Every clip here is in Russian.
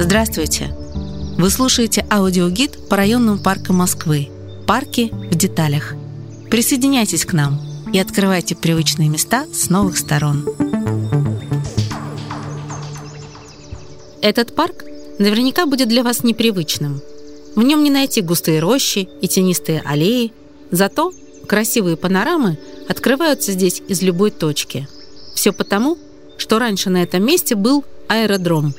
Здравствуйте! Вы слушаете аудиогид по районным паркам Москвы. Парки в деталях. Присоединяйтесь к нам и открывайте привычные места с новых сторон. Этот парк наверняка будет для вас непривычным. В нем не найти густые рощи и тенистые аллеи, зато красивые панорамы открываются здесь из любой точки. Все потому, что раньше на этом месте был аэродром.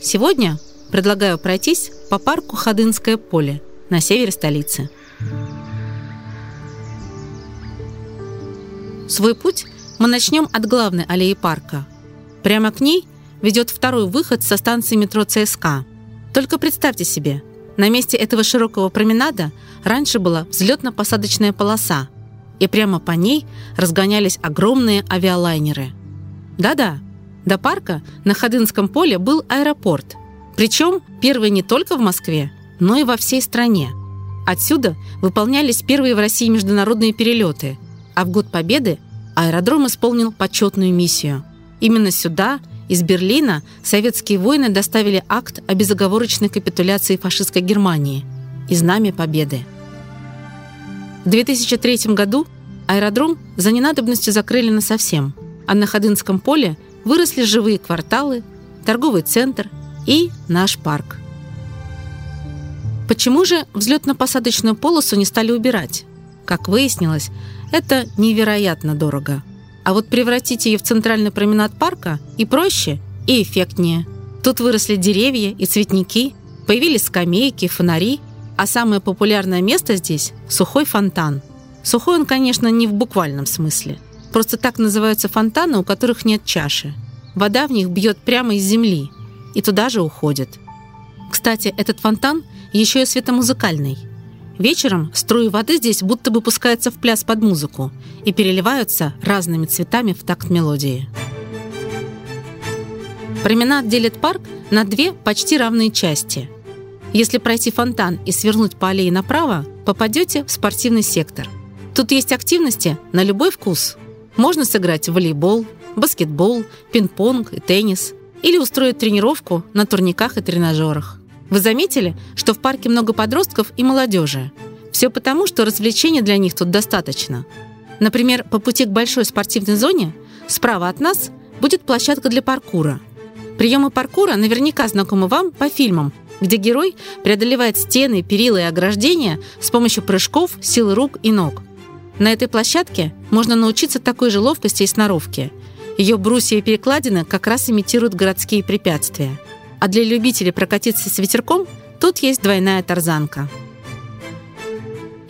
Сегодня предлагаю пройтись по парку Ходынское поле на севере столицы. Свой путь мы начнем от главной аллеи парка. Прямо к ней ведет второй выход со станции метро ЦСКА. Только представьте себе, на месте этого широкого променада раньше была взлетно-посадочная полоса, и прямо по ней разгонялись огромные авиалайнеры. Да-да, до парка на Ходынском поле был аэропорт – причем первые не только в Москве, но и во всей стране. Отсюда выполнялись первые в России международные перелеты, а в год Победы аэродром исполнил почетную миссию. Именно сюда, из Берлина, советские воины доставили акт о безоговорочной капитуляции фашистской Германии и знамя Победы. В 2003 году аэродром за ненадобностью закрыли насовсем, а на Ходынском поле выросли живые кварталы, торговый центр – и наш парк. Почему же взлетно-посадочную полосу не стали убирать? Как выяснилось, это невероятно дорого. А вот превратить ее в центральный променад парка и проще, и эффектнее. Тут выросли деревья и цветники, появились скамейки, фонари, а самое популярное место здесь – сухой фонтан. Сухой он, конечно, не в буквальном смысле. Просто так называются фонтаны, у которых нет чаши. Вода в них бьет прямо из земли, и туда же уходит. Кстати, этот фонтан еще и светомузыкальный. Вечером струи воды здесь будто бы пускаются в пляс под музыку и переливаются разными цветами в такт мелодии. Променад делит парк на две почти равные части. Если пройти фонтан и свернуть по аллее направо, попадете в спортивный сектор. Тут есть активности на любой вкус. Можно сыграть в волейбол, баскетбол, пинг-понг и теннис – или устроят тренировку на турниках и тренажерах. Вы заметили, что в парке много подростков и молодежи? Все потому, что развлечений для них тут достаточно. Например, по пути к большой спортивной зоне справа от нас будет площадка для паркура. Приемы паркура наверняка знакомы вам по фильмам, где герой преодолевает стены, перила и ограждения с помощью прыжков, силы рук и ног. На этой площадке можно научиться такой же ловкости и сноровке – ее брусья и перекладины как раз имитируют городские препятствия. А для любителей прокатиться с ветерком тут есть двойная тарзанка.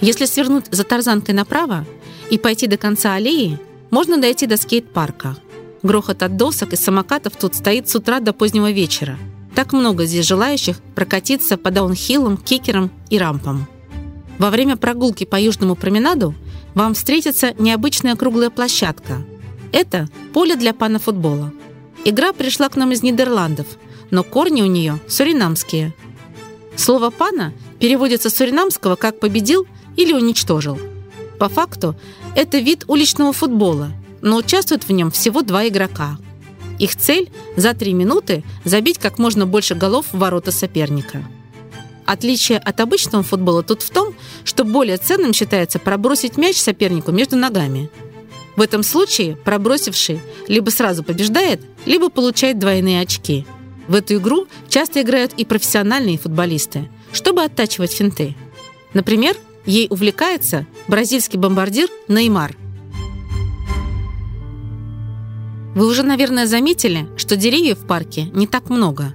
Если свернуть за тарзанкой направо и пойти до конца аллеи, можно дойти до скейт-парка. Грохот от досок и самокатов тут стоит с утра до позднего вечера. Так много здесь желающих прокатиться по даунхиллам, кикерам и рампам. Во время прогулки по Южному променаду вам встретится необычная круглая площадка – это поле для панофутбола. Игра пришла к нам из Нидерландов, но корни у нее суринамские. Слово «пана» переводится с суринамского как «победил» или «уничтожил». По факту, это вид уличного футбола, но участвуют в нем всего два игрока. Их цель – за три минуты забить как можно больше голов в ворота соперника. Отличие от обычного футбола тут в том, что более ценным считается пробросить мяч сопернику между ногами – в этом случае пробросивший либо сразу побеждает, либо получает двойные очки. В эту игру часто играют и профессиональные футболисты, чтобы оттачивать финты. Например, ей увлекается бразильский бомбардир Неймар. Вы уже, наверное, заметили, что деревьев в парке не так много.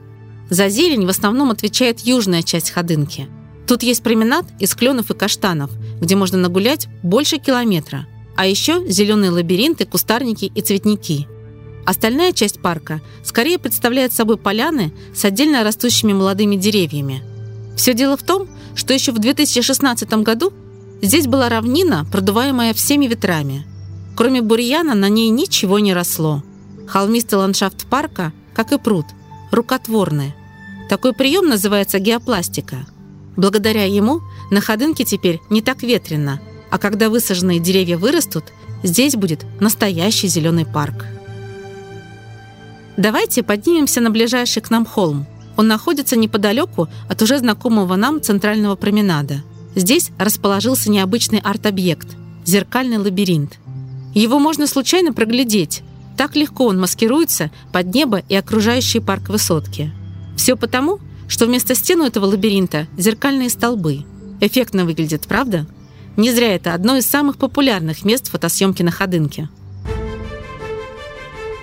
За зелень в основном отвечает южная часть Ходынки. Тут есть променад из кленов и каштанов, где можно нагулять больше километра – а еще зеленые лабиринты, кустарники и цветники. Остальная часть парка скорее представляет собой поляны с отдельно растущими молодыми деревьями. Все дело в том, что еще в 2016 году здесь была равнина, продуваемая всеми ветрами. Кроме бурьяна на ней ничего не росло. Холмистый ландшафт парка, как и пруд, рукотворный. Такой прием называется геопластика. Благодаря ему на Ходынке теперь не так ветрено – а когда высаженные деревья вырастут, здесь будет настоящий зеленый парк. Давайте поднимемся на ближайший к нам холм. Он находится неподалеку от уже знакомого нам центрального променада. Здесь расположился необычный арт-объект – зеркальный лабиринт. Его можно случайно проглядеть. Так легко он маскируется под небо и окружающий парк высотки. Все потому, что вместо стен у этого лабиринта зеркальные столбы. Эффектно выглядит, правда? Не зря это одно из самых популярных мест фотосъемки на Ходынке.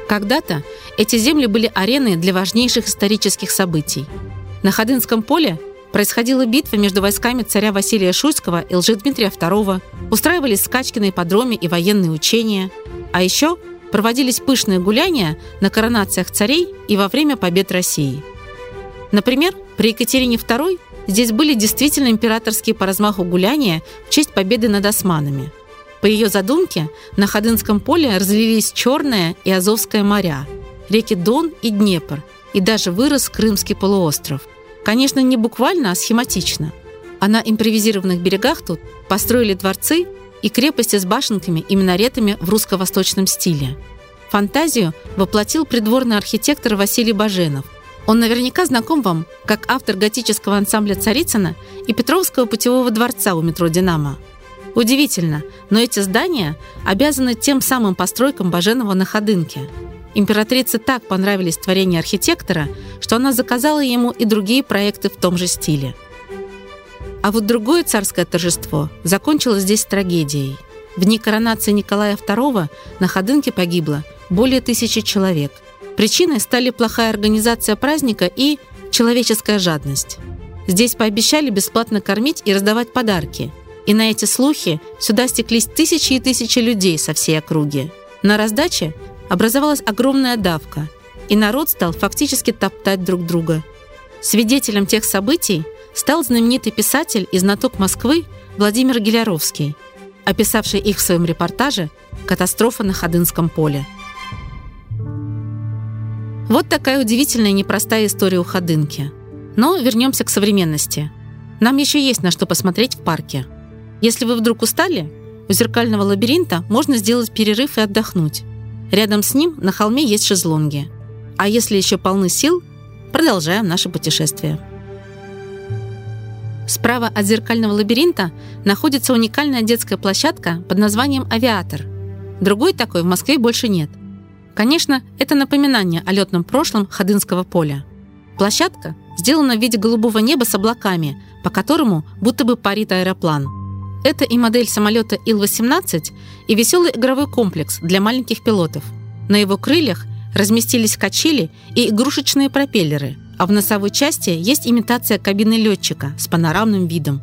Когда-то эти земли были ареной для важнейших исторических событий. На Ходынском поле происходила битва между войсками царя Василия Шуйского и Лжедмитрия II, устраивались скачки на ипподроме и военные учения, а еще проводились пышные гуляния на коронациях царей и во время побед России. Например, при Екатерине II здесь были действительно императорские по размаху гуляния в честь победы над османами. По ее задумке, на Ходынском поле разлились Черное и Азовское моря, реки Дон и Днепр, и даже вырос Крымский полуостров. Конечно, не буквально, а схематично. А на импровизированных берегах тут построили дворцы и крепости с башенками и минаретами в русско-восточном стиле. Фантазию воплотил придворный архитектор Василий Баженов. Он наверняка знаком вам как автор готического ансамбля Царицына и Петровского путевого дворца у метро «Динамо». Удивительно, но эти здания обязаны тем самым постройкам Баженова на Ходынке. Императрице так понравились творения архитектора, что она заказала ему и другие проекты в том же стиле. А вот другое царское торжество закончилось здесь трагедией. В дни коронации Николая II на Ходынке погибло более тысячи человек. Причиной стали плохая организация праздника и человеческая жадность. Здесь пообещали бесплатно кормить и раздавать подарки – и на эти слухи сюда стеклись тысячи и тысячи людей со всей округи. На раздаче образовалась огромная давка, и народ стал фактически топтать друг друга. Свидетелем тех событий стал знаменитый писатель и знаток Москвы Владимир Геляровский, описавший их в своем репортаже «Катастрофа на Ходынском поле». Вот такая удивительная и непростая история у Ходынки. Но вернемся к современности. Нам еще есть на что посмотреть в парке – если вы вдруг устали, у зеркального лабиринта можно сделать перерыв и отдохнуть. Рядом с ним на холме есть шезлонги. А если еще полны сил, продолжаем наше путешествие. Справа от зеркального лабиринта находится уникальная детская площадка под названием «Авиатор». Другой такой в Москве больше нет. Конечно, это напоминание о летном прошлом Ходынского поля. Площадка сделана в виде голубого неба с облаками, по которому будто бы парит аэроплан – это и модель самолета Ил-18, и веселый игровой комплекс для маленьких пилотов. На его крыльях разместились качели и игрушечные пропеллеры, а в носовой части есть имитация кабины летчика с панорамным видом.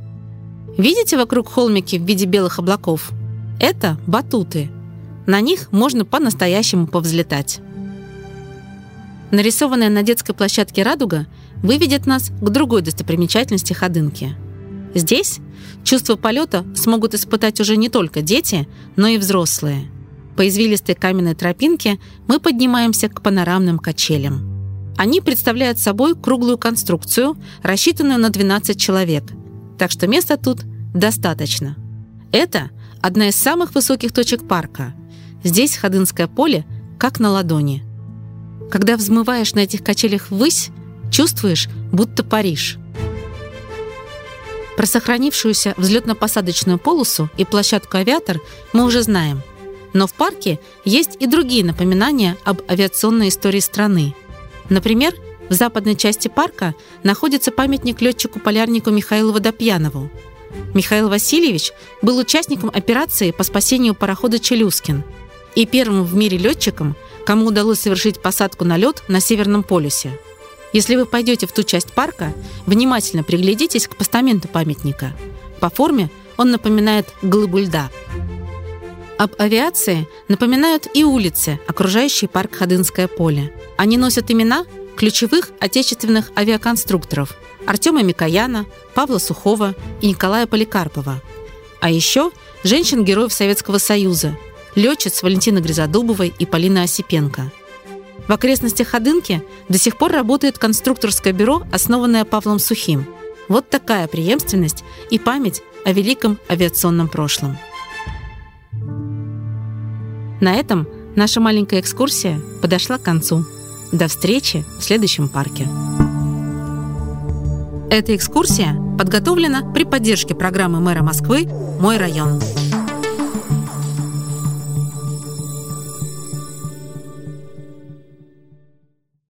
Видите вокруг холмики в виде белых облаков? Это батуты. На них можно по-настоящему повзлетать. Нарисованная на детской площадке радуга выведет нас к другой достопримечательности Ходынки. Здесь Чувство полета смогут испытать уже не только дети, но и взрослые. По извилистой каменной тропинке мы поднимаемся к панорамным качелям. Они представляют собой круглую конструкцию, рассчитанную на 12 человек, так что места тут достаточно. Это одна из самых высоких точек парка. Здесь Ходынское поле как на ладони. Когда взмываешь на этих качелях ввысь, чувствуешь, будто паришь. Про сохранившуюся взлетно-посадочную полосу и площадку «Авиатор» мы уже знаем. Но в парке есть и другие напоминания об авиационной истории страны. Например, в западной части парка находится памятник летчику-полярнику Михаилу Водопьянову. Михаил Васильевич был участником операции по спасению парохода «Челюскин» и первым в мире летчиком, кому удалось совершить посадку на лед на Северном полюсе – если вы пойдете в ту часть парка, внимательно приглядитесь к постаменту памятника. По форме он напоминает глыбу льда. Об авиации напоминают и улицы, окружающие парк Ходынское поле. Они носят имена ключевых отечественных авиаконструкторов Артема Микояна, Павла Сухова и Николая Поликарпова. А еще женщин-героев Советского Союза, летчиц Валентины Гризодубовой и Полины Осипенко – в окрестностях Ходынки до сих пор работает конструкторское бюро, основанное Павлом Сухим. Вот такая преемственность и память о великом авиационном прошлом. На этом наша маленькая экскурсия подошла к концу. До встречи в следующем парке. Эта экскурсия подготовлена при поддержке программы мэра Москвы «Мой район».